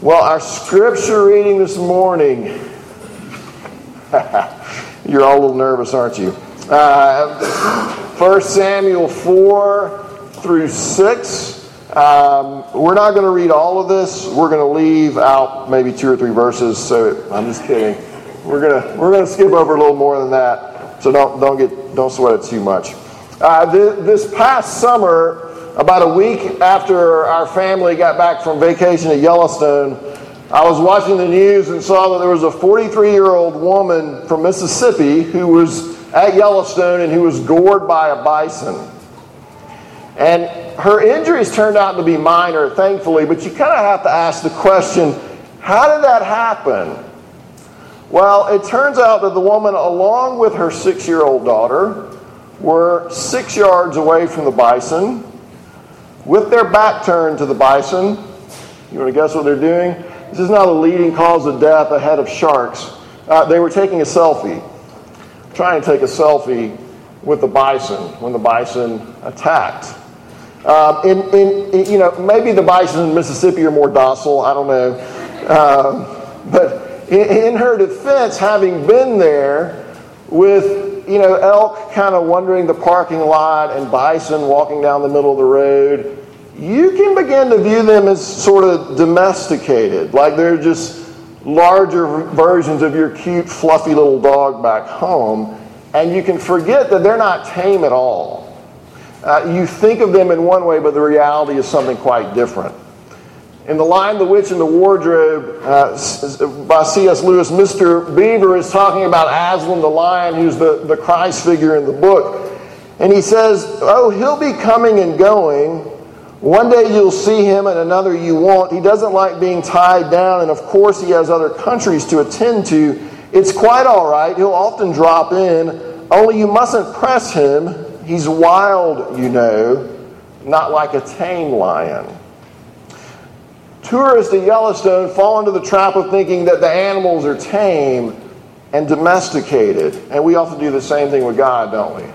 Well, our scripture reading this morning, you're all a little nervous, aren't you? Uh, 1 Samuel 4 through 6. Um, we're not going to read all of this. We're going to leave out maybe two or three verses. So I'm just kidding. We're gonna we're gonna skip over a little more than that. So don't don't get don't sweat it too much. Uh, th- this past summer, about a week after our family got back from vacation at Yellowstone, I was watching the news and saw that there was a 43 year old woman from Mississippi who was at Yellowstone and who was gored by a bison. And her injuries turned out to be minor, thankfully, but you kind of have to ask the question how did that happen? Well, it turns out that the woman, along with her six year old daughter, were six yards away from the bison with their back turned to the bison. You want to guess what they're doing? This is not a leading cause of death ahead of sharks. Uh, they were taking a selfie, trying to take a selfie with the bison when the bison attacked. Um, in, in, in, you know, maybe the bison in Mississippi are more docile. I don't know, um, but in, in her defense, having been there with you know, elk kind of wandering the parking lot and bison walking down the middle of the road, you can begin to view them as sort of domesticated, like they're just larger versions of your cute, fluffy little dog back home, and you can forget that they're not tame at all. Uh, you think of them in one way, but the reality is something quite different. In The Lion, the Witch, and the Wardrobe uh, by C.S. Lewis, Mr. Beaver is talking about Aslan the lion, who's the, the Christ figure in the book. And he says, Oh, he'll be coming and going. One day you'll see him, and another you won't. He doesn't like being tied down, and of course, he has other countries to attend to. It's quite all right. He'll often drop in, only you mustn't press him. He's wild, you know, not like a tame lion. Tourists at Yellowstone fall into the trap of thinking that the animals are tame and domesticated. And we often do the same thing with God, don't we?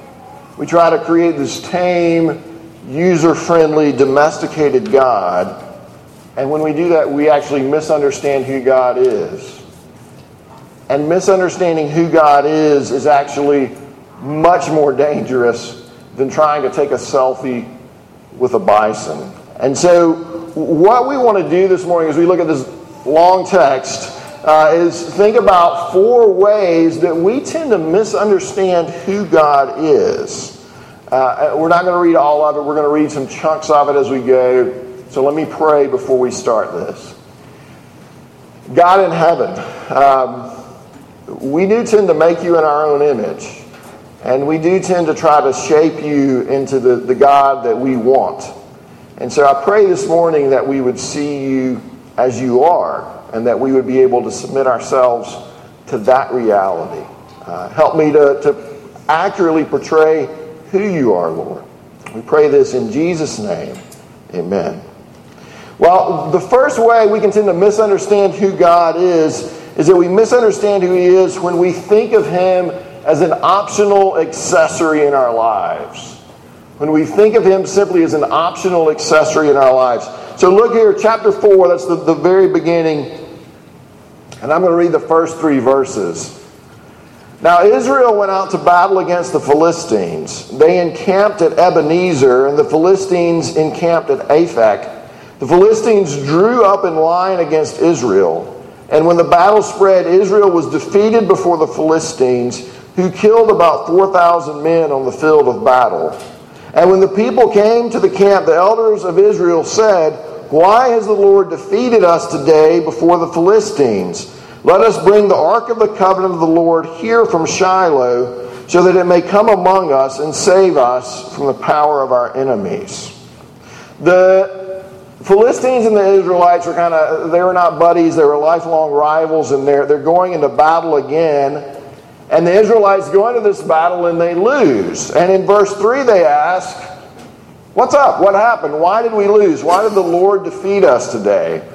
We try to create this tame, user friendly, domesticated God. And when we do that, we actually misunderstand who God is. And misunderstanding who God is is actually much more dangerous than trying to take a selfie with a bison. And so what we want to do this morning as we look at this long text uh, is think about four ways that we tend to misunderstand who God is. Uh, we're not going to read all of it, we're going to read some chunks of it as we go. So let me pray before we start this. God in heaven, um, we do tend to make you in our own image, and we do tend to try to shape you into the, the God that we want. And so I pray this morning that we would see you as you are and that we would be able to submit ourselves to that reality. Uh, help me to, to accurately portray who you are, Lord. We pray this in Jesus' name. Amen. Well, the first way we can tend to misunderstand who God is is that we misunderstand who He is when we think of Him as an optional accessory in our lives when we think of him simply as an optional accessory in our lives. So look here, chapter 4, that's the, the very beginning. And I'm going to read the first three verses. Now, Israel went out to battle against the Philistines. They encamped at Ebenezer, and the Philistines encamped at Aphek. The Philistines drew up in line against Israel. And when the battle spread, Israel was defeated before the Philistines, who killed about 4,000 men on the field of battle. And when the people came to the camp, the elders of Israel said, Why has the Lord defeated us today before the Philistines? Let us bring the ark of the covenant of the Lord here from Shiloh, so that it may come among us and save us from the power of our enemies. The Philistines and the Israelites were kind of, they were not buddies, they were lifelong rivals, and they're, they're going into battle again. And the Israelites go into this battle and they lose. And in verse 3, they ask, What's up? What happened? Why did we lose? Why did the Lord defeat us today?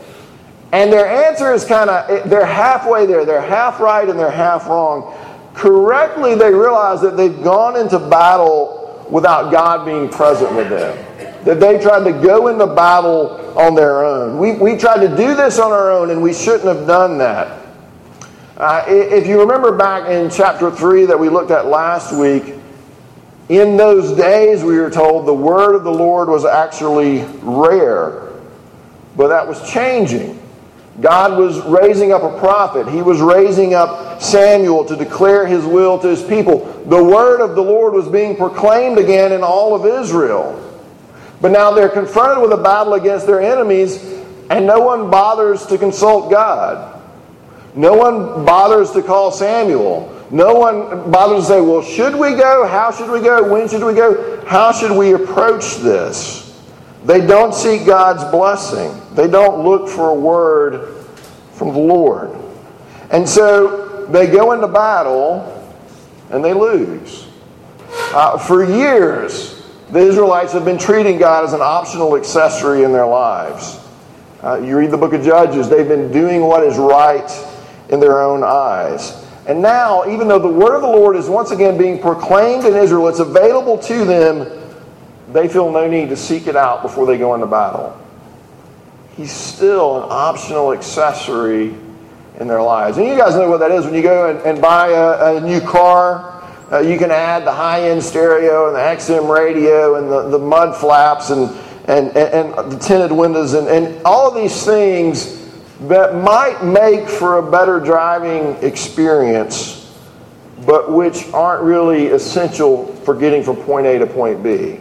And their answer is kind of, they're halfway there. They're half right and they're half wrong. Correctly, they realize that they've gone into battle without God being present with them. that they tried to go into battle on their own. We, we tried to do this on our own, and we shouldn't have done that. Uh, if you remember back in chapter 3 that we looked at last week, in those days we were told the word of the Lord was actually rare, but that was changing. God was raising up a prophet. He was raising up Samuel to declare his will to his people. The word of the Lord was being proclaimed again in all of Israel. But now they're confronted with a battle against their enemies, and no one bothers to consult God. No one bothers to call Samuel. No one bothers to say, well, should we go? How should we go? When should we go? How should we approach this? They don't seek God's blessing. They don't look for a word from the Lord. And so they go into battle and they lose. Uh, for years, the Israelites have been treating God as an optional accessory in their lives. Uh, you read the book of Judges, they've been doing what is right in their own eyes. And now, even though the word of the Lord is once again being proclaimed in Israel, it's available to them, they feel no need to seek it out before they go into battle he's still an optional accessory in their lives. And you guys know what that is when you go and, and buy a, a, new car. Uh, you can add the high end stereo and the XM radio and the, the mud flaps and, and, and, and the tinted windows and, and all of these things that might make for a better driving experience, but which aren't really essential for getting from point A to point B.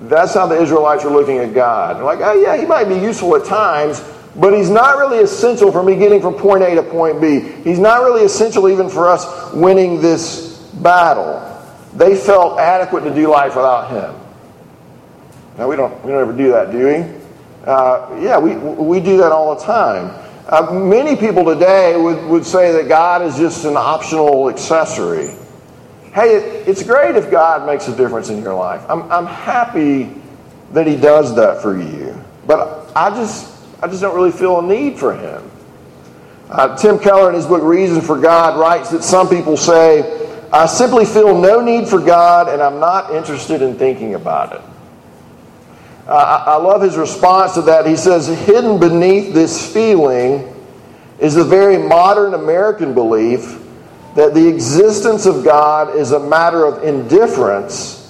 That's how the Israelites are looking at God. They're like, oh, yeah, he might be useful at times, but he's not really essential for me getting from point A to point B. He's not really essential even for us winning this battle. They felt adequate to do life without him. Now, we don't, we don't ever do that, do we? Uh, yeah, we, we do that all the time. Uh, many people today would, would say that God is just an optional accessory. Hey, it, it's great if God makes a difference in your life. I'm, I'm happy that He does that for you. But I just, I just don't really feel a need for Him. Uh, Tim Keller, in his book Reason for God, writes that some people say, I simply feel no need for God and I'm not interested in thinking about it. Uh, I, I love his response to that. He says, Hidden beneath this feeling is a very modern American belief that the existence of God is a matter of indifference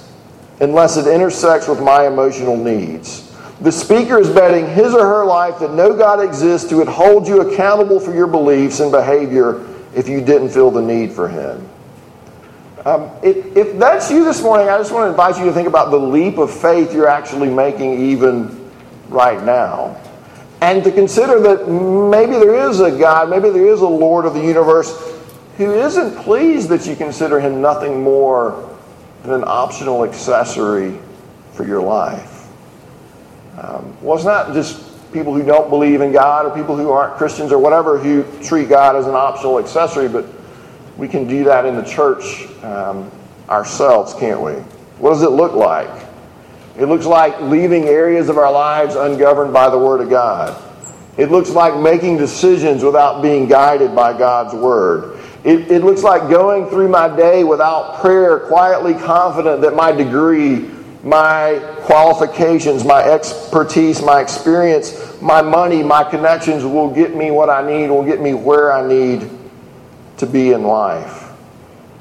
unless it intersects with my emotional needs. The speaker is betting his or her life that no God exists who would hold you accountable for your beliefs and behavior if you didn't feel the need for Him. Um, if, if that's you this morning, I just want to invite you to think about the leap of faith you're actually making even right now. And to consider that maybe there is a God, maybe there is a Lord of the universe who isn't pleased that you consider him nothing more than an optional accessory for your life. Um, well, it's not just people who don't believe in God or people who aren't Christians or whatever who treat God as an optional accessory, but we can do that in the church um, ourselves, can't we? What does it look like? It looks like leaving areas of our lives ungoverned by the Word of God. It looks like making decisions without being guided by God's Word. It, it looks like going through my day without prayer, quietly confident that my degree, my qualifications, my expertise, my experience, my money, my connections will get me what I need, will get me where I need to be in life.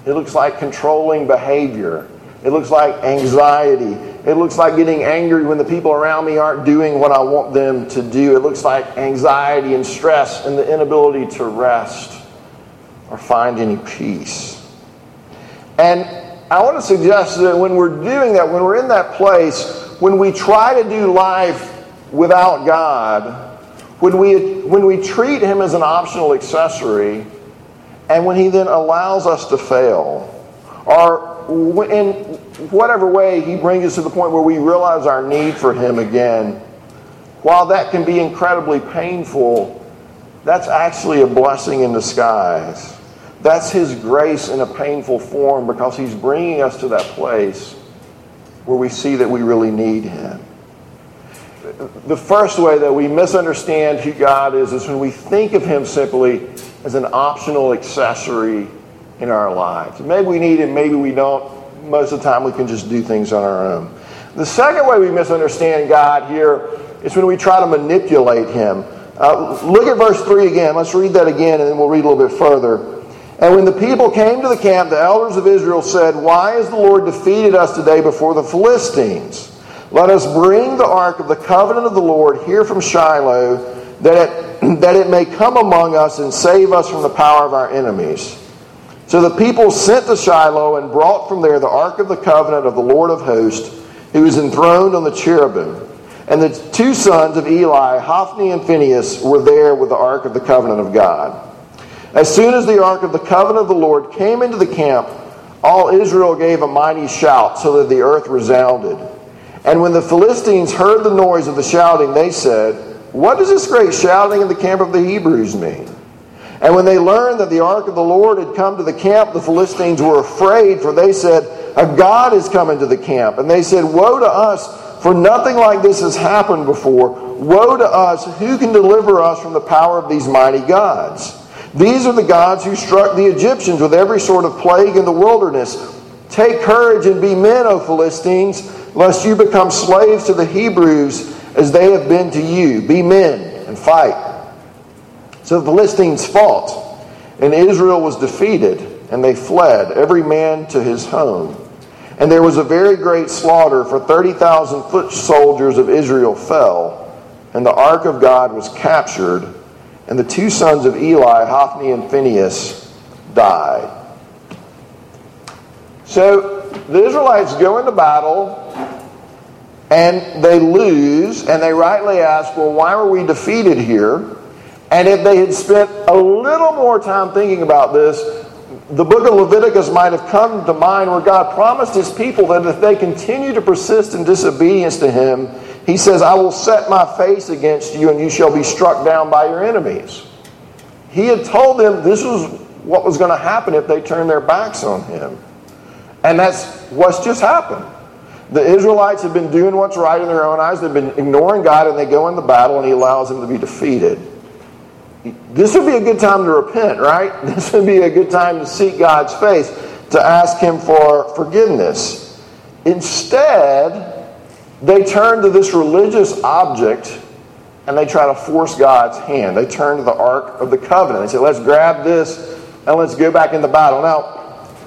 It looks like controlling behavior. It looks like anxiety. It looks like getting angry when the people around me aren't doing what I want them to do. It looks like anxiety and stress and the inability to rest or find any peace. And I want to suggest that when we're doing that, when we're in that place, when we try to do life without God, when we, when we treat Him as an optional accessory, and when He then allows us to fail, or in whatever way He brings us to the point where we realize our need for Him again, while that can be incredibly painful, that's actually a blessing in disguise. That's His grace in a painful form because He's bringing us to that place where we see that we really need Him. The first way that we misunderstand who God is is when we think of Him simply as an optional accessory in our lives. Maybe we need Him, maybe we don't. Most of the time, we can just do things on our own. The second way we misunderstand God here is when we try to manipulate him. Uh, look at verse 3 again. Let's read that again and then we'll read a little bit further. And when the people came to the camp, the elders of Israel said, Why has the Lord defeated us today before the Philistines? Let us bring the ark of the covenant of the Lord here from Shiloh, that it, that it may come among us and save us from the power of our enemies. So the people sent to Shiloh and brought from there the ark of the covenant of the Lord of hosts, who is enthroned on the cherubim. And the two sons of Eli, Hophni and Phinehas, were there with the ark of the covenant of God. As soon as the ark of the covenant of the Lord came into the camp, all Israel gave a mighty shout so that the earth resounded. And when the Philistines heard the noise of the shouting, they said, What does this great shouting in the camp of the Hebrews mean? And when they learned that the ark of the Lord had come to the camp, the Philistines were afraid, for they said, A God is coming to the camp. And they said, Woe to us! For nothing like this has happened before. Woe to us! Who can deliver us from the power of these mighty gods? These are the gods who struck the Egyptians with every sort of plague in the wilderness. Take courage and be men, O Philistines, lest you become slaves to the Hebrews as they have been to you. Be men and fight. So the Philistines fought, and Israel was defeated, and they fled, every man to his home. And there was a very great slaughter, for 30,000 foot soldiers of Israel fell, and the ark of God was captured, and the two sons of Eli, Hophni and Phinehas, died. So the Israelites go into battle and they lose, and they rightly ask, Well, why were we defeated here? And if they had spent a little more time thinking about this, the book of Leviticus might have come to mind where God promised his people that if they continue to persist in disobedience to him, he says, I will set my face against you and you shall be struck down by your enemies. He had told them this was what was going to happen if they turned their backs on him. And that's what's just happened. The Israelites have been doing what's right in their own eyes. They've been ignoring God and they go in the battle and he allows them to be defeated. This would be a good time to repent, right? This would be a good time to seek God's face, to ask Him for forgiveness. Instead, they turn to this religious object and they try to force God's hand. They turn to the Ark of the Covenant. They say, let's grab this and let's go back into battle. Now,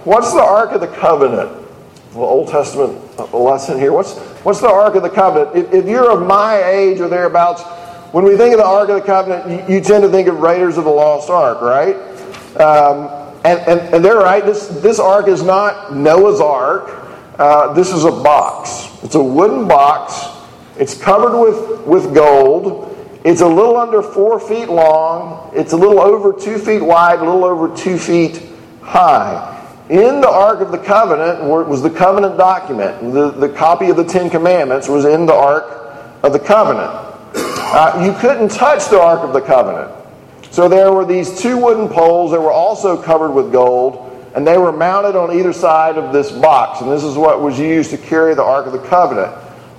what's the Ark of the Covenant? The Old Testament uh, lesson here. What's, what's the Ark of the Covenant? If, if you're of my age or thereabouts, when we think of the Ark of the Covenant, you, you tend to think of Raiders of the Lost Ark, right? Um, and, and, and they're right. This, this ark is not Noah's Ark. Uh, this is a box. It's a wooden box. It's covered with, with gold. It's a little under four feet long. It's a little over two feet wide, a little over two feet high. In the Ark of the Covenant was the covenant document. The, the copy of the Ten Commandments was in the Ark of the Covenant. Uh, you couldn't touch the Ark of the Covenant. So there were these two wooden poles that were also covered with gold, and they were mounted on either side of this box. And this is what was used to carry the Ark of the Covenant.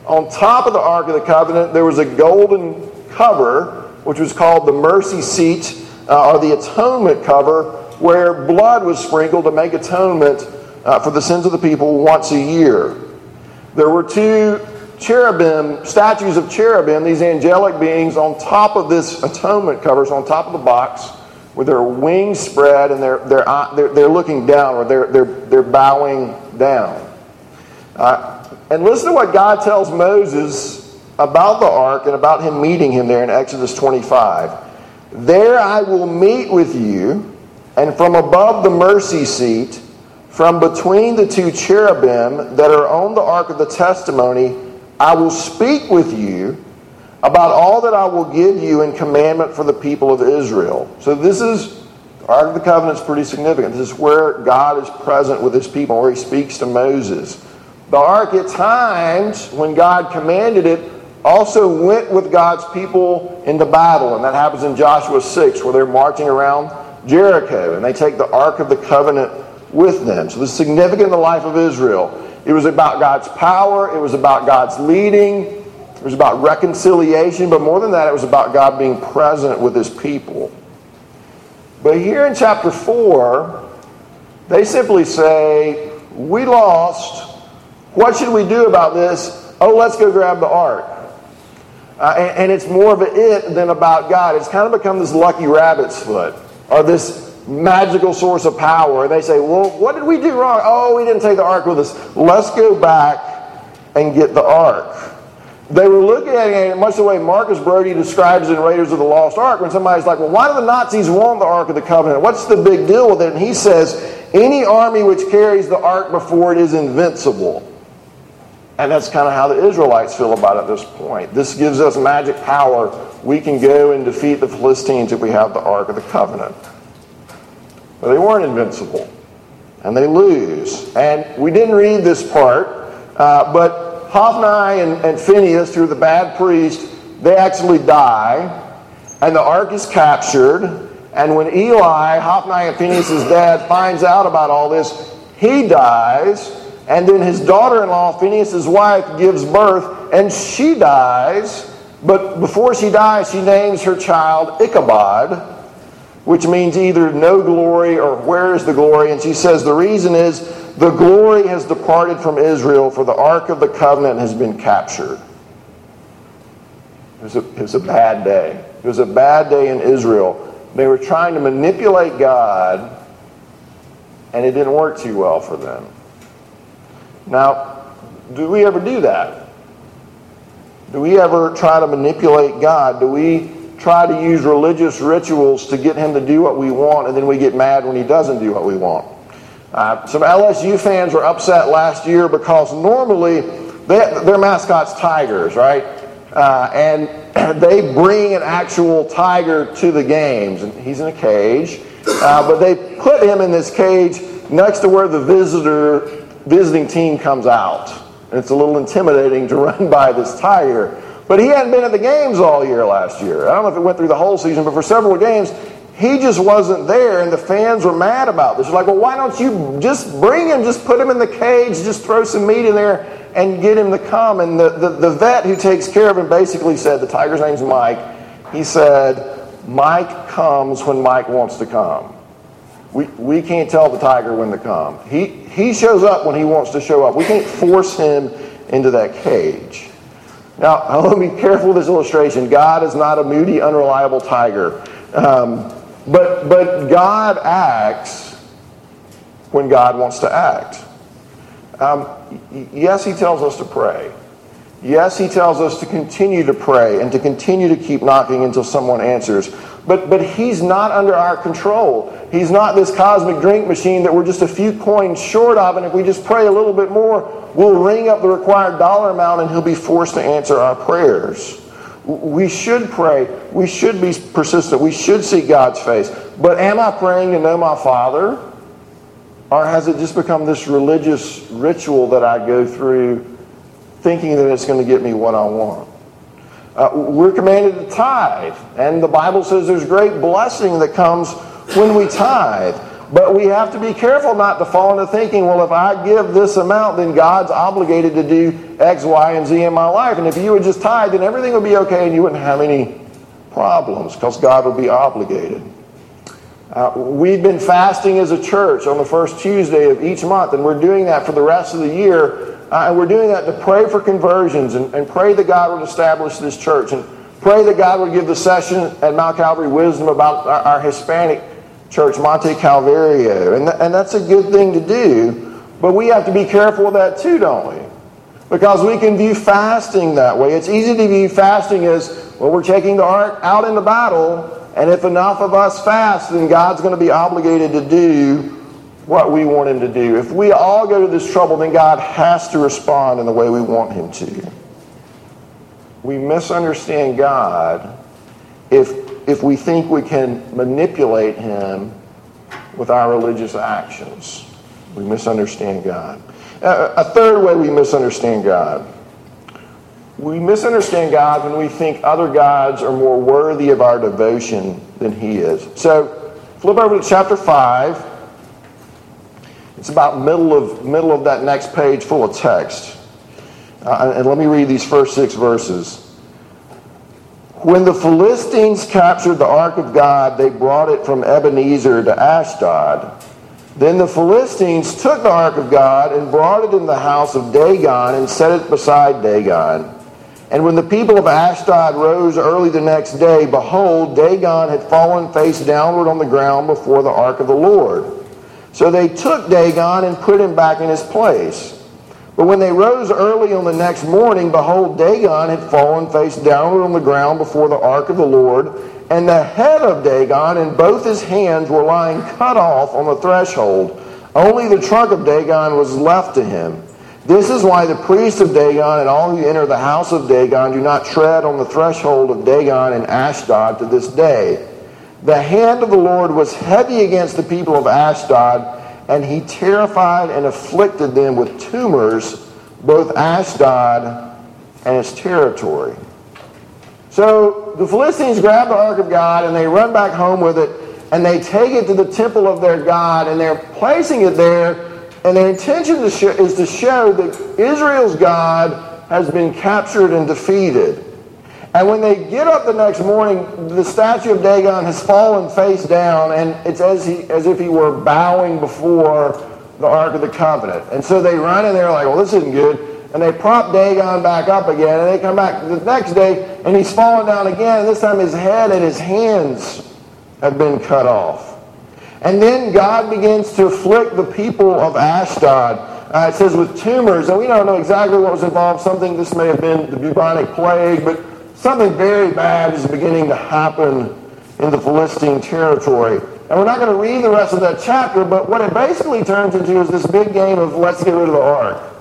On top of the Ark of the Covenant, there was a golden cover, which was called the mercy seat uh, or the atonement cover, where blood was sprinkled to make atonement uh, for the sins of the people once a year. There were two cherubim, statues of cherubim, these angelic beings on top of this atonement covers, on top of the box, with their wings spread and they're, they're, they're, they're looking down or they're, they're, they're bowing down. Uh, and listen to what God tells Moses about the ark and about him meeting him there in Exodus 25. There I will meet with you, and from above the mercy seat, from between the two cherubim that are on the ark of the testimony, I will speak with you about all that I will give you in commandment for the people of Israel. So this is the Ark of the Covenant is pretty significant. This is where God is present with his people, where he speaks to Moses. The ark at times, when God commanded it, also went with God's people into battle. And that happens in Joshua 6, where they're marching around Jericho and they take the Ark of the Covenant with them. So this is significant in the life of Israel. It was about God's power, it was about God's leading, it was about reconciliation, but more than that, it was about God being present with his people. But here in chapter 4, they simply say, We lost. What should we do about this? oh, let's go grab the ark. Uh, and, and, it's more of an it than about God. It's kind of become this lucky rabbit's foot or this magical source of power. And they say, well, what did we do wrong? Oh, we didn't take the ark with us. Let's go back and get the ark. They were looking at it much the way Marcus Brody describes in Raiders of the Lost Ark when somebody's like, well, why do the Nazis want the Ark of the Covenant? What's the big deal with it? And he says, any army which carries the Ark before it is invincible. And that's kind of how the Israelites feel about it at this point. This gives us magic power. We can go and defeat the Philistines if we have the Ark of the Covenant. But they weren't invincible. And they lose. And we didn't read this part, uh, but Hophni and, and Phinehas, who are the bad priest, they actually die, and the ark is captured. And when Eli, Hophni and Phinehas' dad, finds out about all this, he dies. And then his daughter in law, Phinehas' wife, gives birth, and she dies. But before she dies, she names her child Ichabod, which means either no glory or where is the glory. And she says the reason is the glory has departed from Israel, for the ark of the covenant has been captured. It was, a, it was a bad day. It was a bad day in Israel. They were trying to manipulate God, and it didn't work too well for them. Now, do we ever do that? Do we ever try to manipulate God? Do we try to use religious rituals to get him to do what we want, and then we get mad when he doesn't do what we want? Uh, some LSU fans were upset last year because normally they, their mascot's tigers, right? Uh, and they bring an actual tiger to the games, and he's in a cage. Uh, but they put him in this cage next to where the visitor visiting team comes out. And it's a little intimidating to run by this tiger. But he hadn't been at the games all year last year. I don't know if it went through the whole season, but for several games, he just wasn't there, and the fans were mad about this. They're like, well, why don't you just bring him, just put him in the cage, just throw some meat in there and get him to come? And the, the, the vet who takes care of him basically said, the tiger's name's Mike. He said, Mike comes when Mike wants to come. We, we can't tell the tiger when to come. He, he shows up when he wants to show up. We can't force him into that cage. Now, I want to be careful with this illustration. God is not a moody, unreliable tiger. Um, but, but God acts when God wants to act. Um, yes, He tells us to pray. Yes, He tells us to continue to pray and to continue to keep knocking until someone answers. But, but He's not under our control. He's not this cosmic drink machine that we're just a few coins short of, and if we just pray a little bit more, we'll ring up the required dollar amount and He'll be forced to answer our prayers. We should pray. We should be persistent. We should seek God's face. But am I praying to know my Father? Or has it just become this religious ritual that I go through thinking that it's going to get me what I want? Uh, we're commanded to tithe. And the Bible says there's great blessing that comes when we tithe. But we have to be careful not to fall into thinking, well, if I give this amount, then God's obligated to do X, Y, and Z in my life. And if you would just tithe, then everything would be okay and you wouldn't have any problems because God would be obligated. Uh, we've been fasting as a church on the first Tuesday of each month, and we're doing that for the rest of the year. Uh, and we're doing that to pray for conversions and, and pray that God would establish this church and pray that God would give the session at Mount Calvary wisdom about our, our Hispanic church, Monte Calvario. And, th- and that's a good thing to do, but we have to be careful of that too, don't we? Because we can view fasting that way. It's easy to view fasting as, well, we're taking the ark out in the battle, and if enough of us fast, then God's going to be obligated to do what we want Him to do. If we all go to this trouble, then God has to respond in the way we want Him to. We misunderstand God if if we think we can manipulate him with our religious actions. We misunderstand God. A third way we misunderstand God. We misunderstand God when we think other gods are more worthy of our devotion than He is. So, flip over to chapter 5. It's about middle of, middle of that next page full of text. Uh, and let me read these first six verses. When the Philistines captured the ark of God, they brought it from Ebenezer to Ashdod. Then the Philistines took the ark of God and brought it in the house of Dagon and set it beside Dagon. And when the people of Ashdod rose early the next day, behold, Dagon had fallen face downward on the ground before the ark of the Lord. So they took Dagon and put him back in his place. But when they rose early on the next morning, behold, Dagon had fallen face downward on the ground before the ark of the Lord, and the head of Dagon and both his hands were lying cut off on the threshold. Only the trunk of Dagon was left to him. This is why the priests of Dagon and all who enter the house of Dagon do not tread on the threshold of Dagon and Ashdod to this day. The hand of the Lord was heavy against the people of Ashdod and he terrified and afflicted them with tumors, both Ashdod and its territory. So the Philistines grab the ark of God and they run back home with it and they take it to the temple of their God and they're placing it there. And their intention is to show that Israel's God has been captured and defeated. And when they get up the next morning, the statue of Dagon has fallen face down, and it's as, he, as if he were bowing before the Ark of the Covenant. And so they run and they're like, well, this isn't good. And they prop Dagon back up again, and they come back the next day, and he's fallen down again. And this time his head and his hands have been cut off. And then God begins to afflict the people of Ashdod. Uh, it says with tumors, and we don't know exactly what was involved. Something, this may have been the bubonic plague, but something very bad is beginning to happen in the Philistine territory. And we're not going to read the rest of that chapter, but what it basically turns into is this big game of let's get rid of the ark.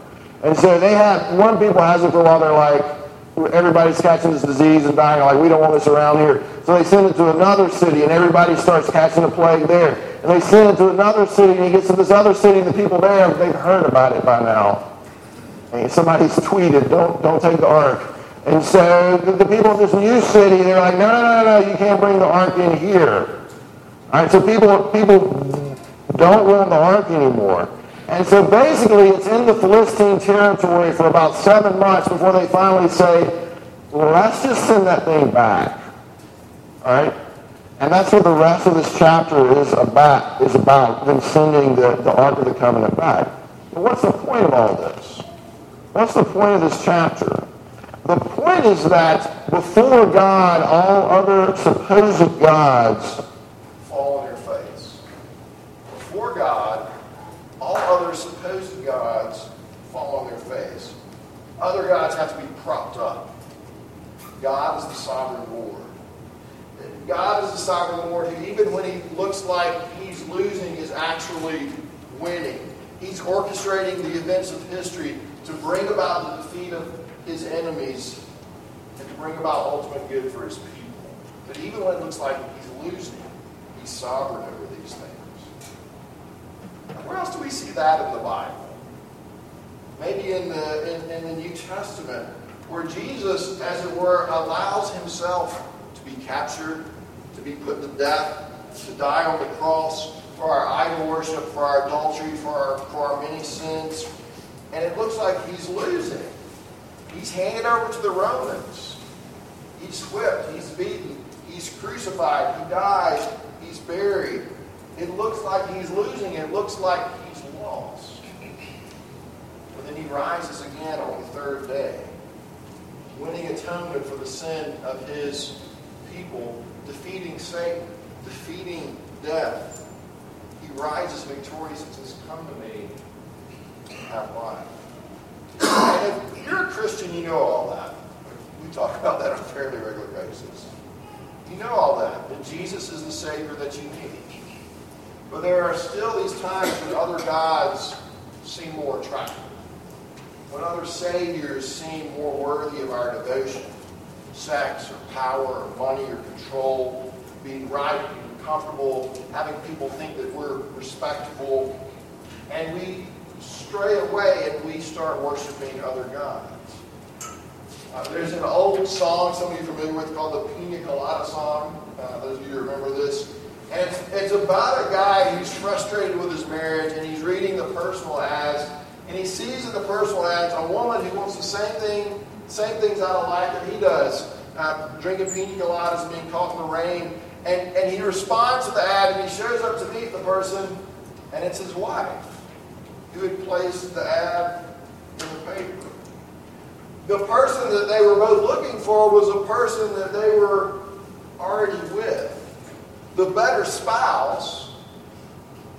And so they have, one people has it for a while, they're like, everybody's catching this disease and dying, like, we don't want this around here. So they send it to another city, and everybody starts catching a plague there. And they send it to another city, and he gets to this other city, and the people there, they've heard about it by now. And somebody's tweeted, don't, don't take the ark. And so the, the people of this new city, they're like, no, no, no, no, you can't bring the ark in here. All right, so people, people don't want the ark anymore. And so basically it's in the Philistine territory for about seven months before they finally say, well, let's just send that thing back. All right? And that's what the rest of this chapter is about, is about them sending the, the Ark of the Covenant back. But what's the point of all this? What's the point of this chapter? The point is that before God, all other supposed gods fall on their face. Before God, all other supposed gods fall on their face. Other gods have to be propped up. God is the sovereign Lord. God is the sovereign Lord who, even when he looks like he's losing, is actually winning. He's orchestrating the events of history to bring about the defeat of his enemies and to bring about ultimate good for his people. But even when it looks like he's losing, he's sovereign over these things. where else do we see that in the Bible? Maybe in the, in, in the New Testament, where Jesus, as it were, allows himself to be captured, to be put to death, to die on the cross for our idol worship, for our adultery, for our, for our many sins. And it looks like he's losing. He's handed over to the Romans. He's whipped. He's beaten. He's crucified. He dies. He's buried. It looks like he's losing. It looks like he's lost. But then he rises again on the third day, winning atonement for the sin of his people, defeating Satan, defeating death. He rises victorious and says, Come to me and have life. And if you're a Christian, you know all that. We talk about that on a fairly regular basis. You know all that, that Jesus is the Savior that you need. But there are still these times when other gods seem more attractive, when other saviors seem more worthy of our devotion. Sex or power or money or control, being right, being comfortable, having people think that we're respectable. And we stray away and we start worshiping other gods. Uh, there's an old song, some of you are familiar with, called the Pina Colada song. Uh, those of you remember this. And it's, it's about a guy who's frustrated with his marriage and he's reading the personal ads. And he sees in the personal ads a woman who wants the same thing, same things out of life that he does. Uh, drinking pina coladas being caught in the rain. And, and he responds to the ad and he shows up to meet the person and it's his wife who had placed the ad in the paper. The person that they were both looking for was a person that they were already with. The better spouse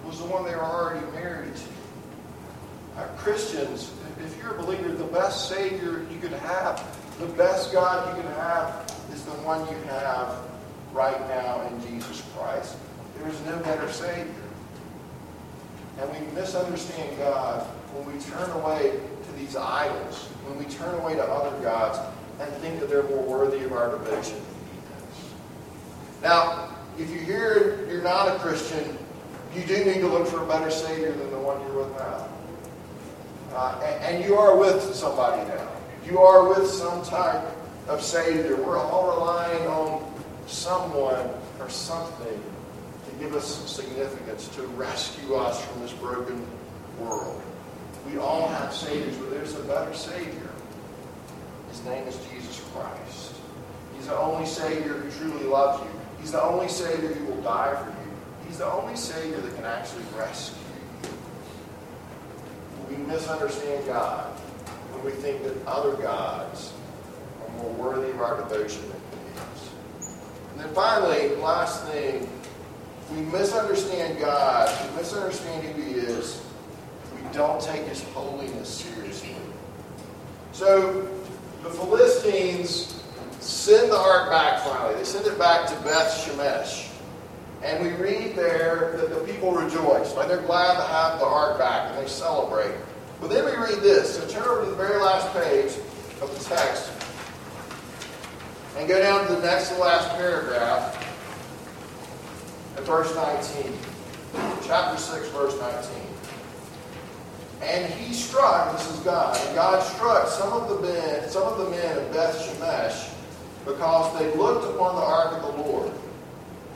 was the one they were already married to. Uh, Christians, if you're a believer, the best Savior you can have, the best God you can have is the one you have right now in Jesus Christ. There is no better Savior. And we misunderstand God when we turn away to these idols, when we turn away to other gods and think that they're more worthy of our devotion than He is. Now, if you're here you're not a Christian, you do need to look for a better Savior than the one you're with now. Uh, and, and you are with somebody now. You are with some type of Savior. We're all relying on someone or something give us significance, to rescue us from this broken world. We all have Saviors, but there's a better Savior. His name is Jesus Christ. He's the only Savior who truly loves you. He's the only Savior who will die for you. He's the only Savior that can actually rescue you. We misunderstand God when we think that other gods are more worthy of our devotion than He is. And then finally, last thing, we misunderstand God, we misunderstand who He is, we don't take His holiness seriously. So the Philistines send the ark back finally. They send it back to Beth Shemesh. And we read there that the people rejoice. Like they're glad to have the ark back and they celebrate. But then we read this. So turn over to the very last page of the text and go down to the next to last paragraph at verse 19. Chapter 6, verse 19. And he struck, this is God, and God struck some of the men, some of the men of Beth Shemesh because they looked upon the ark of the Lord.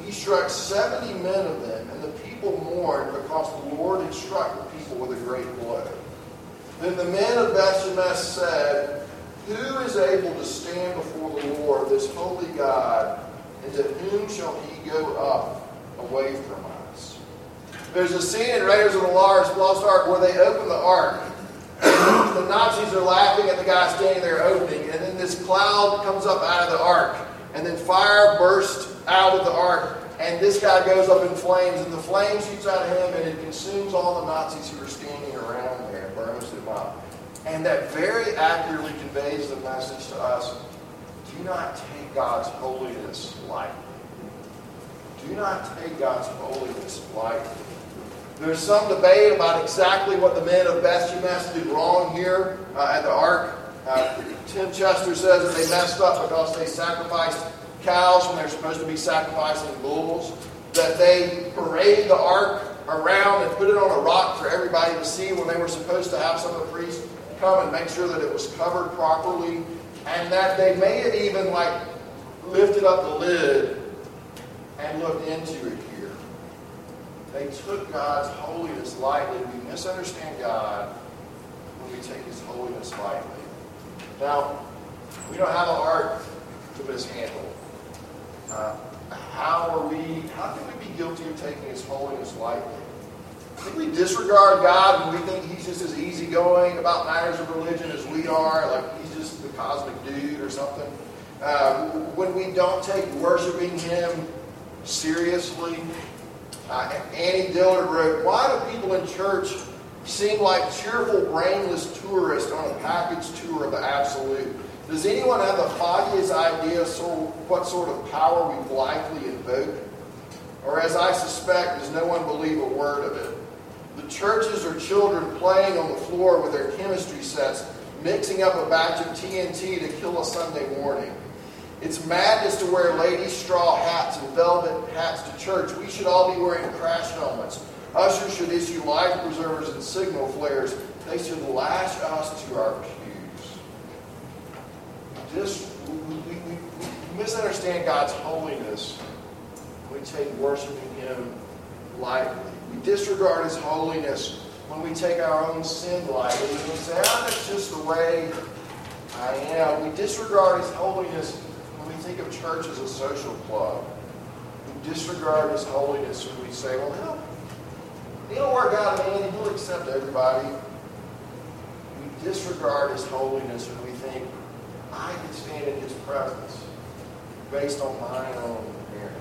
He struck seventy men of them, and the people mourned because the Lord had struck the people with a great blow. Then the men of Beth Shemesh said, Who is able to stand before the Lord, this holy God, and to whom shall he go up away from us? There's a scene in Raiders of the Lost Ark where they open the ark. the Nazis are laughing at the guy standing there opening, and then this cloud comes up out of the ark, and then fire bursts out of the ark, and this guy goes up in flames, and the flame shoots out of him, and it consumes all the Nazis who are standing around there, burns them up. And that very accurately conveys the message to us do not take God's holiness lightly. Do not take God's holiness lightly. There's some debate about exactly what the men of Beth Shemesh did wrong here uh, at the ark. Uh, Tim Chester says that they messed up because they sacrificed cows when they're supposed to be sacrificing bulls. That they paraded the ark around and put it on a rock for everybody to see when they were supposed to have some of the priests come and make sure that it was covered properly. And that they may have even like lifted up the lid and looked into it here. they took God's holiness lightly. We misunderstand God when we take His holiness lightly. Now, we don't have ark to mishandle. Uh, how are we? How can we be guilty of taking His holiness lightly? Think we disregard God when we think He's just as easygoing about matters of religion as we are, like He's just the cosmic dude or something. Uh, when we don't take worshiping Him seriously, uh, Annie Dillard wrote, Why do people in church seem like cheerful, brainless tourists on a package tour of the absolute? Does anyone have the foggiest idea so what sort of power we blithely invoke? Or as I suspect, does no one believe a word of it? The churches are children playing on the floor with their chemistry sets, mixing up a batch of TNT to kill a Sunday morning. It's madness to wear ladies' straw hats and velvet hats to church. We should all be wearing crash helmets. Ushers should issue life preservers and signal flares. They should lash us to our pews. This, we, we, we, misunderstand God's holiness. We take worshiping Him lightly. We disregard His holiness when we take our own sin lightly. We say, ah, that's just the way I am. We disregard His holiness think of church as a social club, we disregard His holiness when we say, well, He don't work out of anything. He'll accept everybody. We disregard his holiness and we think, I can stand in his presence based on my own merit.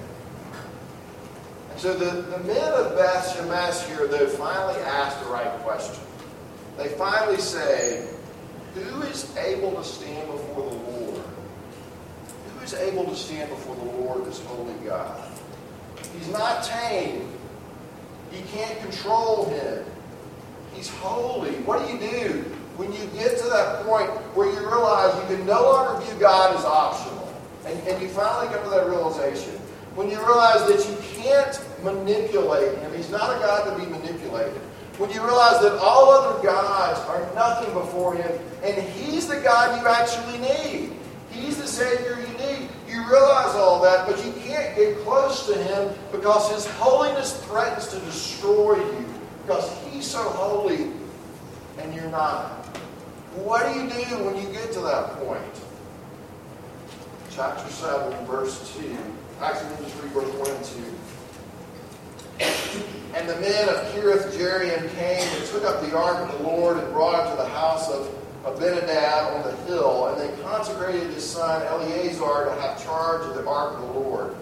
And so the, the men of Beth Shemesh here, though, finally ask the right question. They finally say, Who is able to stand before the? Able to stand before the Lord, this holy God? He's not tame. You can't control him. He's holy. What do you do when you get to that point where you realize you can no longer view God as optional? And, and you finally come to that realization. When you realize that you can't manipulate him, he's not a God to be manipulated. When you realize that all other gods are nothing before him, and he's the God you actually need. He's the Savior you need. Realize all that, but you can't get close to him because his holiness threatens to destroy you because he's so holy and you're not. What do you do when you get to that point? Chapter 7, verse 2. Actually, read verse 1 and 2. And the men of Kiriath Jearim came and took up the ark of the Lord and brought it to the house of Abinadab on the hill, and they consecrated his son Eleazar to have charge of the ark of the Lord.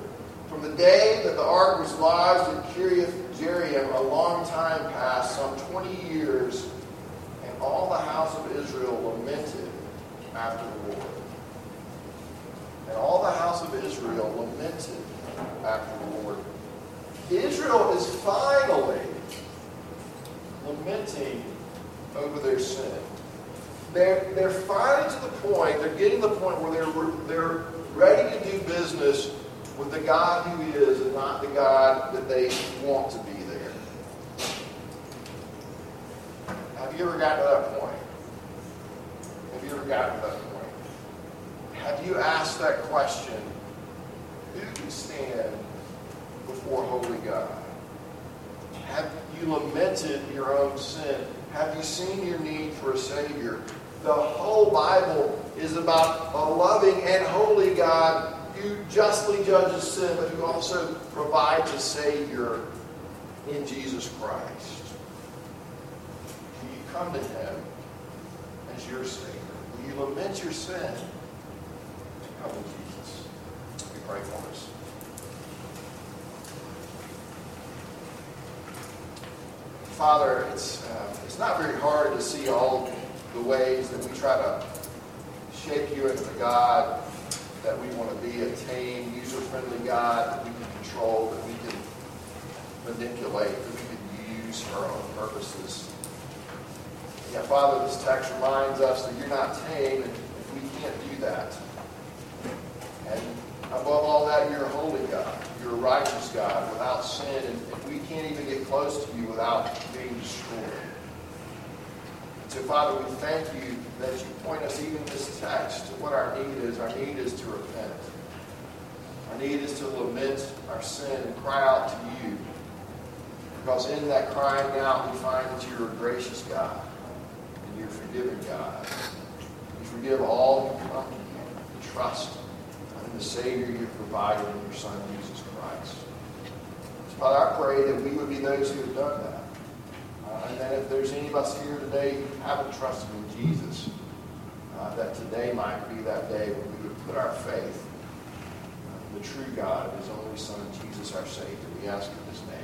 From the day that the ark was lodged in Kiriath Jearim, a long time passed, some 20 years, and all the house of Israel lamented after the Lord. And all the house of Israel lamented after the Lord. Israel is finally lamenting over their sin. They're, they're finally to the point, they're getting to the point where they're, they're ready to do business with the God who is and not the God that they want to be there. Have you ever gotten to that point? Have you ever gotten to that point? Have you asked that question? Who can stand before holy God? Have you lamented your own sin? Have you seen your need for a Savior? The whole Bible is about a loving and holy God who justly judges sin, but who also provides a Savior in Jesus Christ. Will you come to Him as your Savior? Will you lament your sin? Come to Jesus. We pray for us. Father, it's, uh, it's not very hard to see all the ways that we try to shape you into the God that we want to be, a tame, user-friendly God that we can control, that we can manipulate, that we can use for our own purposes. Yeah, Father, this text reminds us that you're not tame and we can't do that. And above all that, you're a holy God. You're a righteous God without sin, and, we can't even get close to you without. So, Father, we thank you that you point us even this text to what our need is. Our need is to repent. Our need is to lament our sin and cry out to you. Because in that crying out, we find that you're a gracious God and you're a forgiving God. You forgive all who come to you and trust in the Savior you've provided in your Son, Jesus Christ. So, Father, I pray that we would be those who have done that. Uh, and that if there's any of us here today who haven't trusted in Jesus, uh, that today might be that day when we would put our faith in the true God, His only Son, Jesus our Savior. We ask in His name.